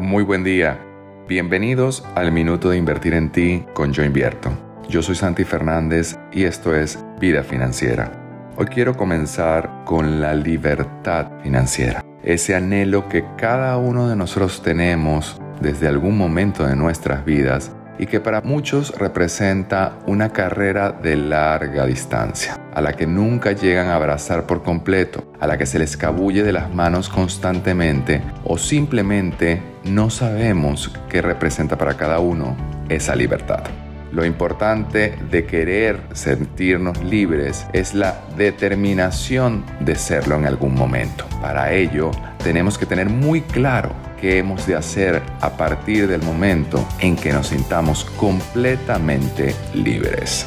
Muy buen día. Bienvenidos al Minuto de Invertir en Ti con Yo Invierto. Yo soy Santi Fernández y esto es Vida Financiera. Hoy quiero comenzar con la libertad financiera. Ese anhelo que cada uno de nosotros tenemos desde algún momento de nuestras vidas y que para muchos representa una carrera de larga distancia, a la que nunca llegan a abrazar por completo, a la que se les escabulle de las manos constantemente o simplemente no sabemos qué representa para cada uno esa libertad. Lo importante de querer sentirnos libres es la determinación de serlo en algún momento. Para ello, tenemos que tener muy claro qué hemos de hacer a partir del momento en que nos sintamos completamente libres.